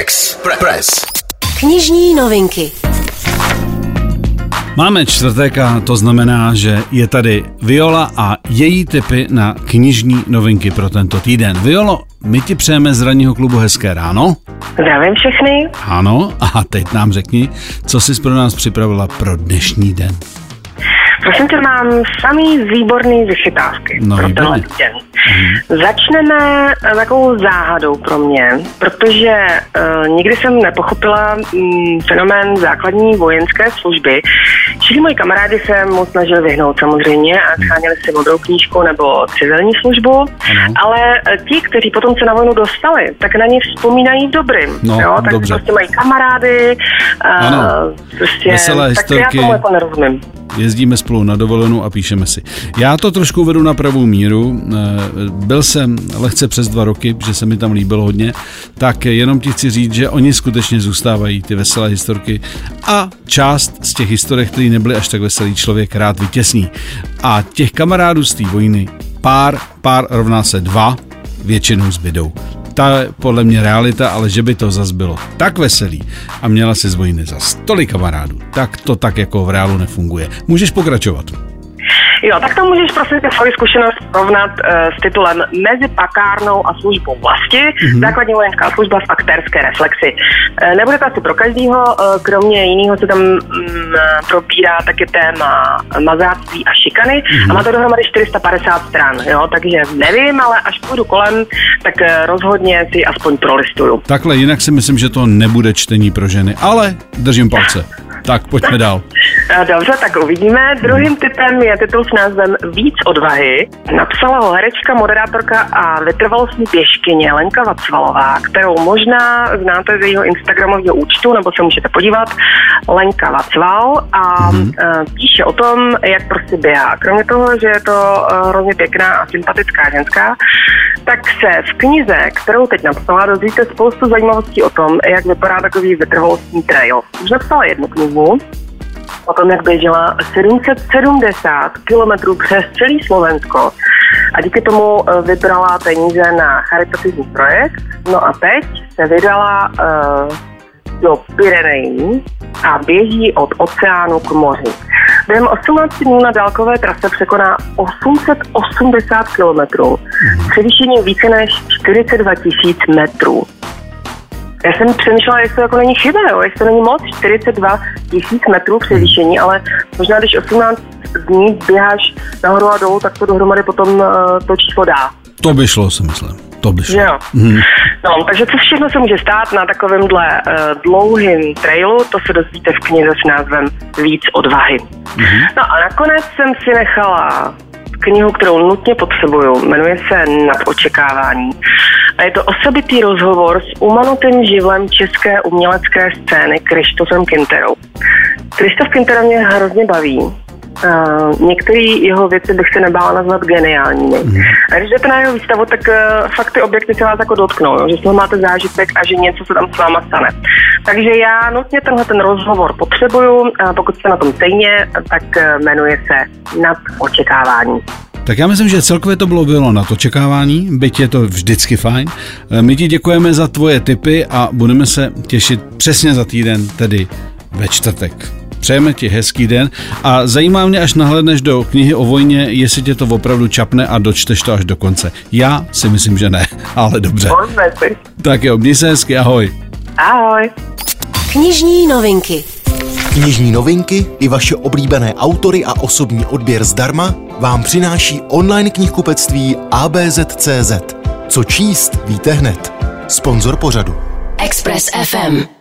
Express. Knižní novinky. Máme čtvrtek a to znamená, že je tady Viola a její typy na knižní novinky pro tento týden. Violo, my ti přejeme z ranního klubu hezké ráno. Zdravím všechny. Ano, a teď nám řekni, co jsi pro nás připravila pro dnešní den. Prosím tě, mám samý výborný vychytávky no, pro tenhle den. Mm. Začneme eh, takovou záhadou pro mě, protože uh, nikdy jsem nepochopila um, fenomén základní vojenské služby. Čili moji kamarádi se mu snažili vyhnout samozřejmě a scháněli si modrou knížku nebo civilní službu, ano. ale eh, ti, kteří potom se na vojnu dostali, tak na ně vzpomínají dobrým. No, jo? Tak dobře. prostě mají kamarády, ano. prostě, Veselé tak historky. já tomu jako nerozumím jezdíme spolu na dovolenou a píšeme si. Já to trošku vedu na pravou míru. Eh, byl jsem lehce přes dva roky, že se mi tam líbilo hodně, tak jenom ti chci říct, že oni skutečně zůstávají, ty veselé historky a část z těch historek, které nebyly až tak veselý člověk, rád vytěsní. A těch kamarádů z té vojny pár, pár rovná se dva, většinou zbydou ta podle mě realita, ale že by to zas bylo tak veselý a měla si z vojny za tolik kamarádů, tak to tak jako v reálu nefunguje. Můžeš pokračovat. Jo, tak to můžeš prosím tě svoji zkušenost rovnat uh, s titulem Mezi pakárnou a službou vlasti, mm-hmm. základní vojenská služba v aktérské reflexi. Uh, nebude to asi pro každýho, uh, kromě jiného se tam um, probírá taky téma mazáctví a šikany mm-hmm. a má to dohromady 450 stran, jo, takže nevím, ale až půjdu kolem, tak rozhodně si aspoň prolistuju. Takhle, jinak si myslím, že to nebude čtení pro ženy, ale držím palce. Tak pojďme dál. Dobře, tak uvidíme. Druhým typem je titul s názvem Víc odvahy. Napsala ho herečka, moderátorka a vytrvalostní pěškyně Lenka Vacvalová, kterou možná znáte z jejího Instagramového účtu, nebo se můžete podívat. Lenka Vacval a mm-hmm. píše o tom, jak prostě běhá. Kromě toho, že je to e, hrozně pěkná a sympatická ženská, tak se v knize, kterou teď napsala, dozvíte spoustu zajímavostí o tom, jak vypadá takový vytrvalostní trail. Už napsala jednu knihu, o tom, jak běžela 770 kilometrů přes celý Slovensko a díky tomu eh, vybrala peníze na charitativní projekt. No a teď se vydala uh, do Pyrenejí a běží od oceánu k moři. Během 18 dnů na dálkové trase překoná 880 kilometrů, převýšením více než 42 tisíc metrů. Já jsem přemýšlela, jestli to jako není chyba, jo? jestli to není moc, 42 tisíc metrů převýšení, ale možná když 18 dní běháš nahoru a dolů, tak to dohromady potom uh, to číslo dá. To by šlo, si myslím. To by šlo. Jo. Mm. No, takže co všechno se může stát na takovémhle uh, dlouhým trailu, to se dozvíte v knize s názvem Víc odvahy. Mm. No a nakonec jsem si nechala knihu, kterou nutně potřebuju. Jmenuje se Nad očekávání. A je to osobitý rozhovor s umanutým živlem české umělecké scény Krištofem Kinterou. Krištof Kintera mě hrozně baví. Uh, některé jeho věci bych se nebála nazvat geniálními. Mm. A když jdete na jeho výstavu, tak uh, fakt ty objekty se vás jako dotknou, jo? že z toho máte zážitek a že něco se tam s váma stane. Takže já nutně tenhle ten rozhovor potřebuju, a pokud jste na tom stejně, tak uh, jmenuje se Nad očekávání. Tak já myslím, že celkově to bylo bylo na to čekávání, byť je to vždycky fajn. My ti děkujeme za tvoje tipy a budeme se těšit přesně za týden, tedy ve čtvrtek. Přejeme ti hezký den a zajímá mě, až nahledneš do knihy o vojně, jestli tě to opravdu čapne a dočteš to až do konce. Já si myslím, že ne, ale dobře. Tak jo, měj se hezky, ahoj. Ahoj. Knižní novinky. Knižní novinky i vaše oblíbené autory a osobní odběr zdarma vám přináší online knihkupectví ABZ.cz. Co číst, víte hned. Sponzor pořadu. Express FM.